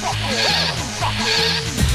Fuck it! Fuck it!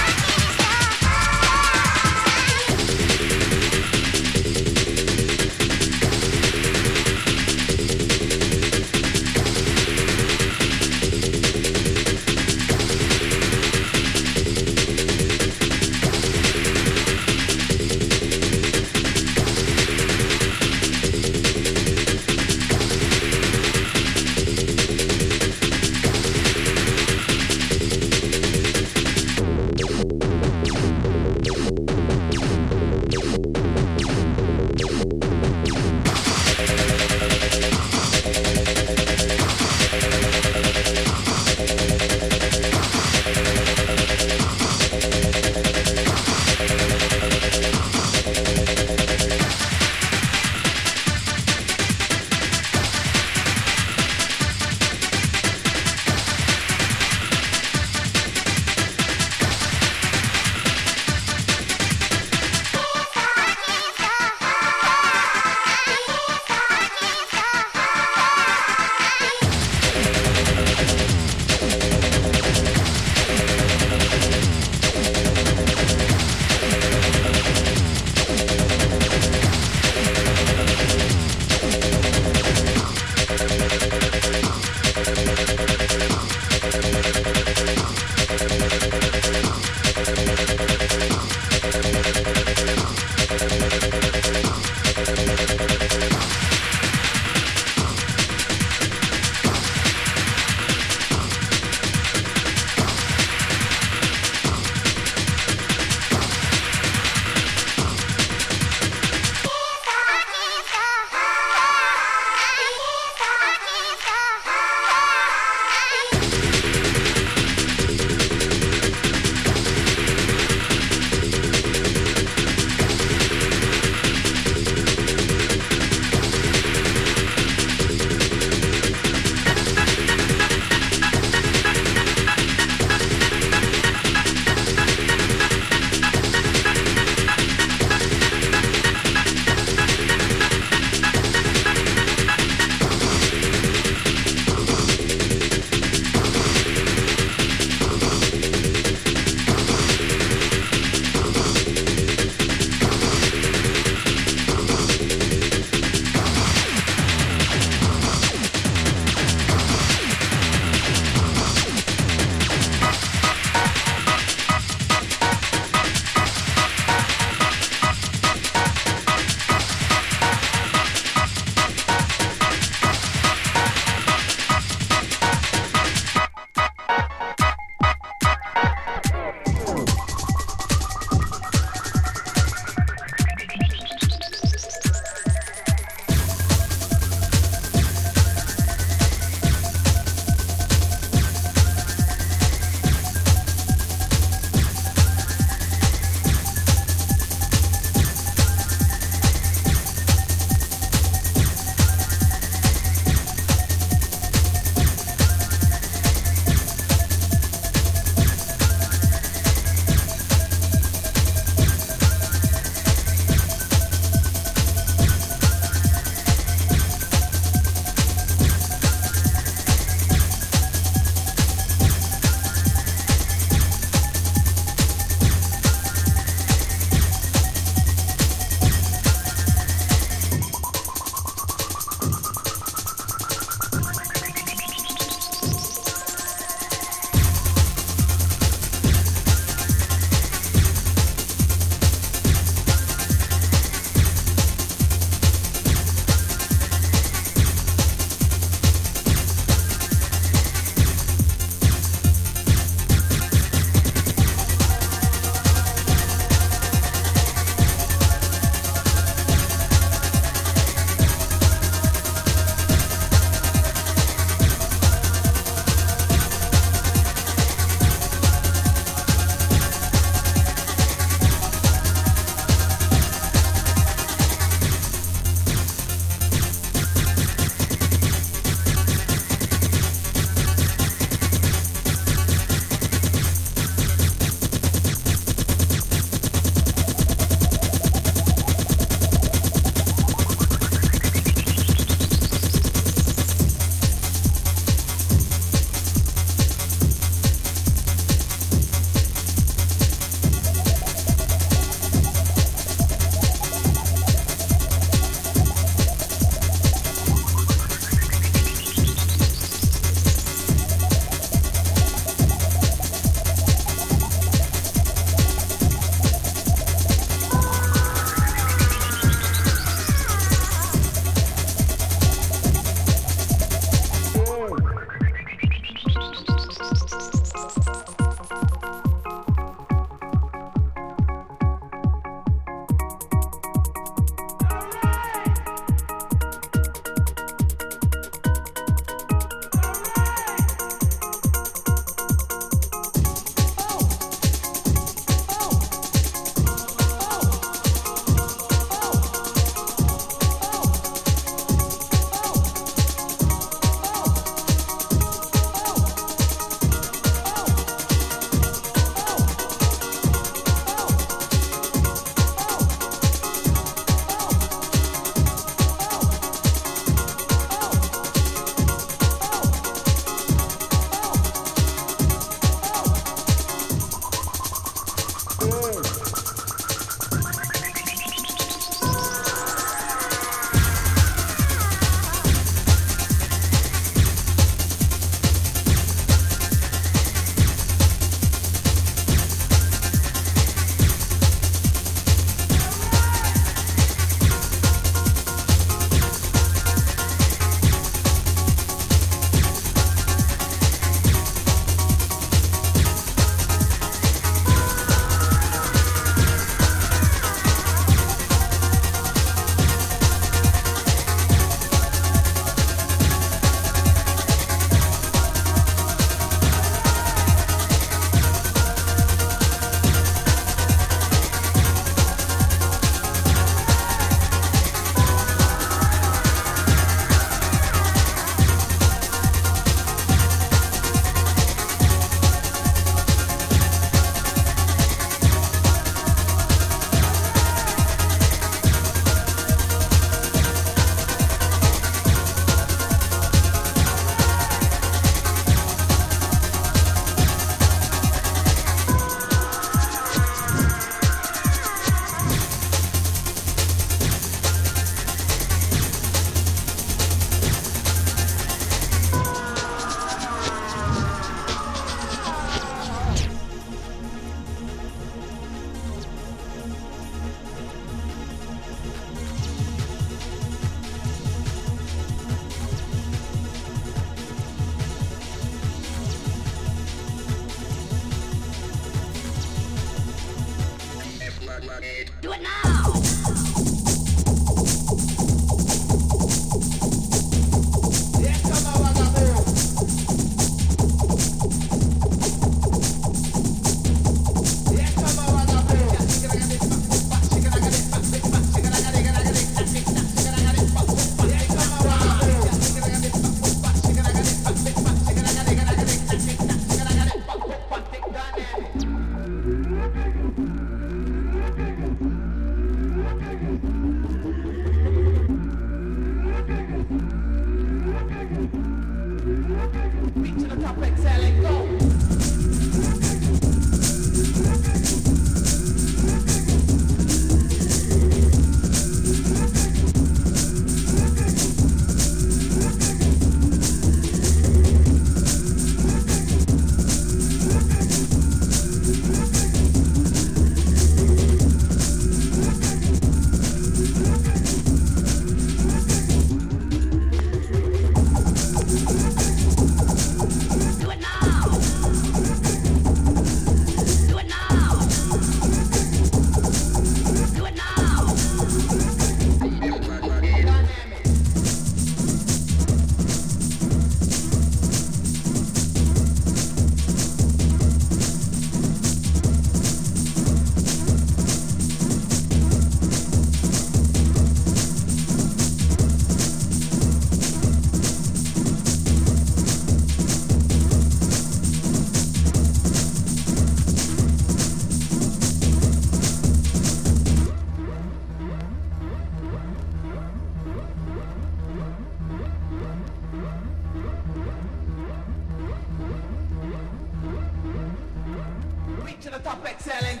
top excelling.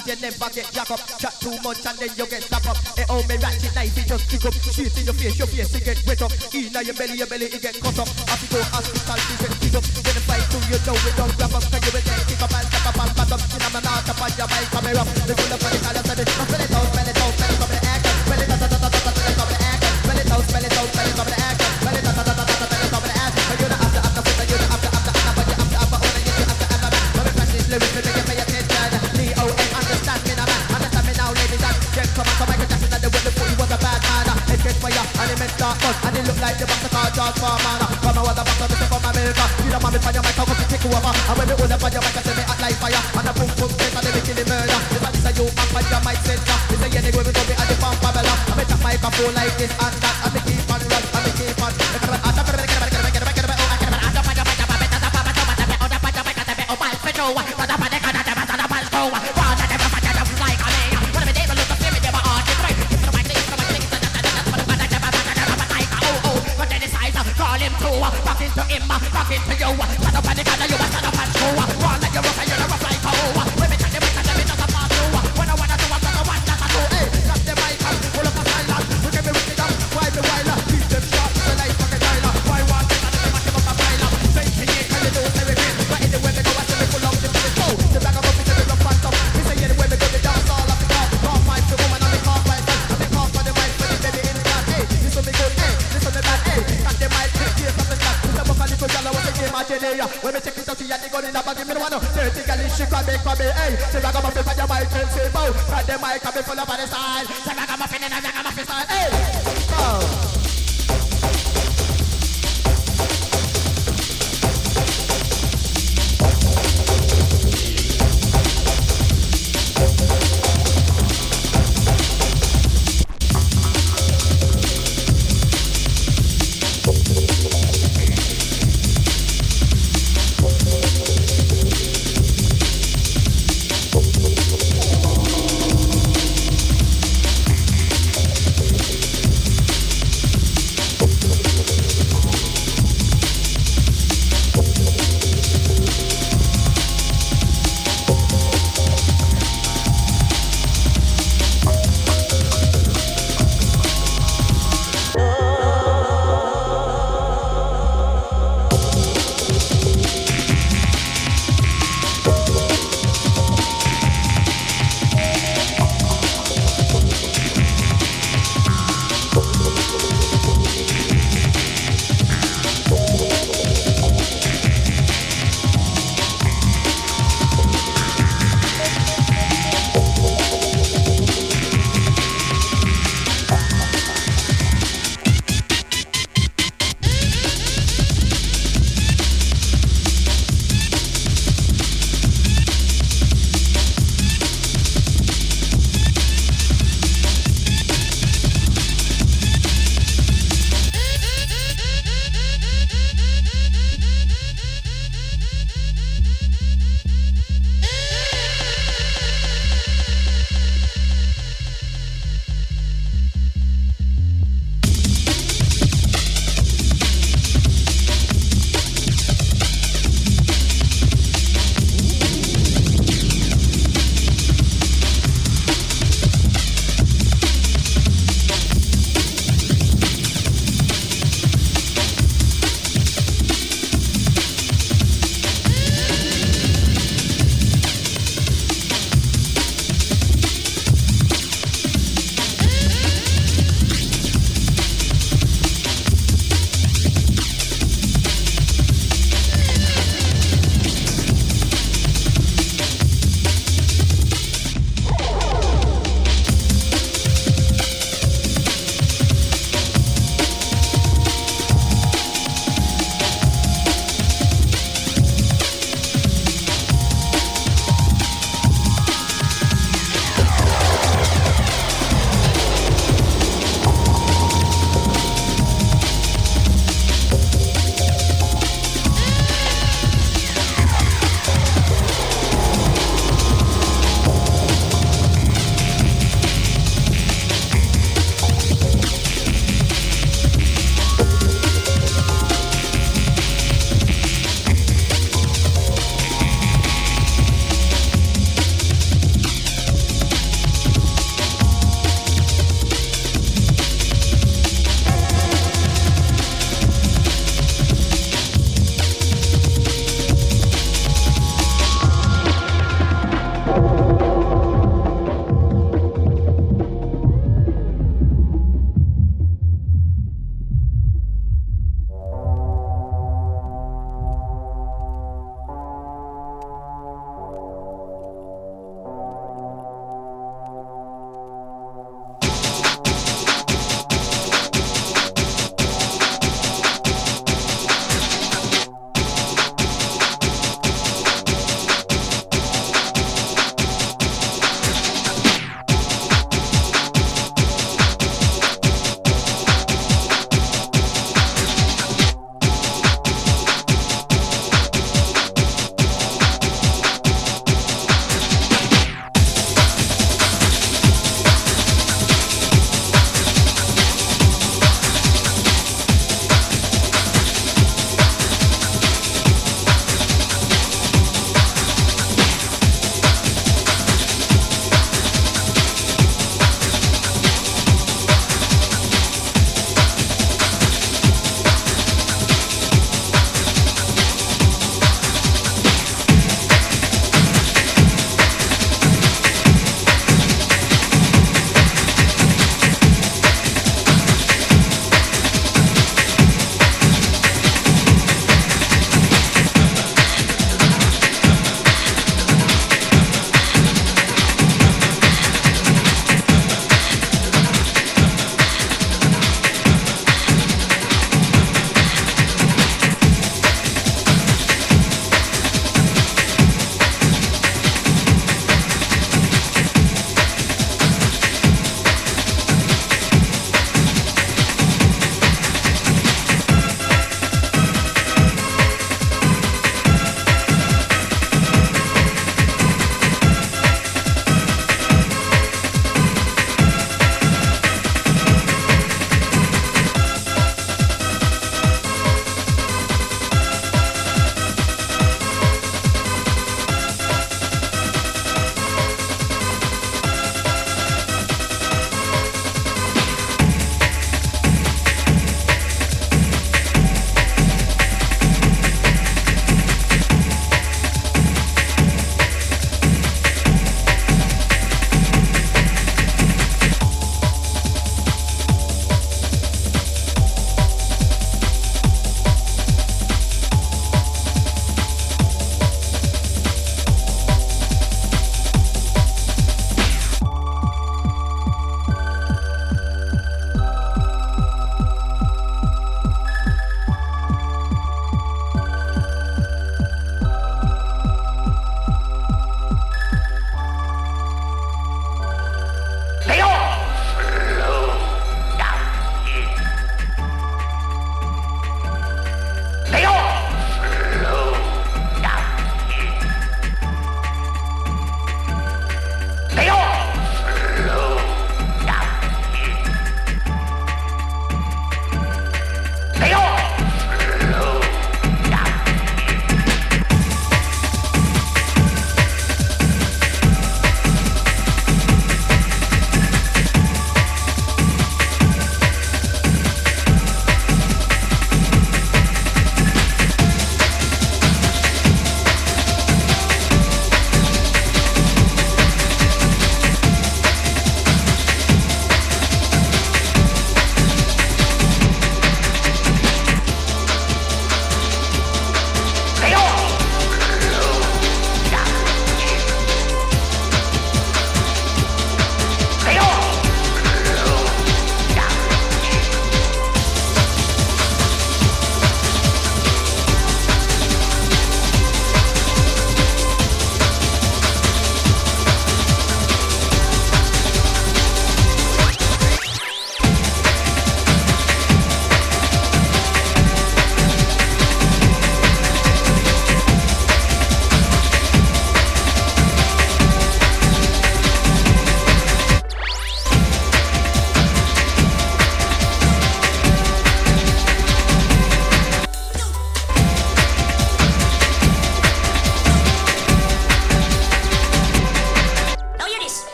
DJ never get jack up. Chat too much and then you get slap up. It all oh, me ratchet knife, it just kick up. Shoot in your face, your face, it get wet up. In your belly, your belly, it get cut up. Have to go hospital, you get kick up. When the fight through, your know it don't wrap up. Can you with that kick up and step up and pat up? In my mouth, up on your up. mic, camera. The full of money, I'm a. When me take it out, she had the gun in the bag, me no oh. want no. Dirty she come me, come me, hey. She rag a muffin for the mic and say bow. Got the mic, come me full of body style. She rag a muffin and a rag a muffin style, hey. Oh.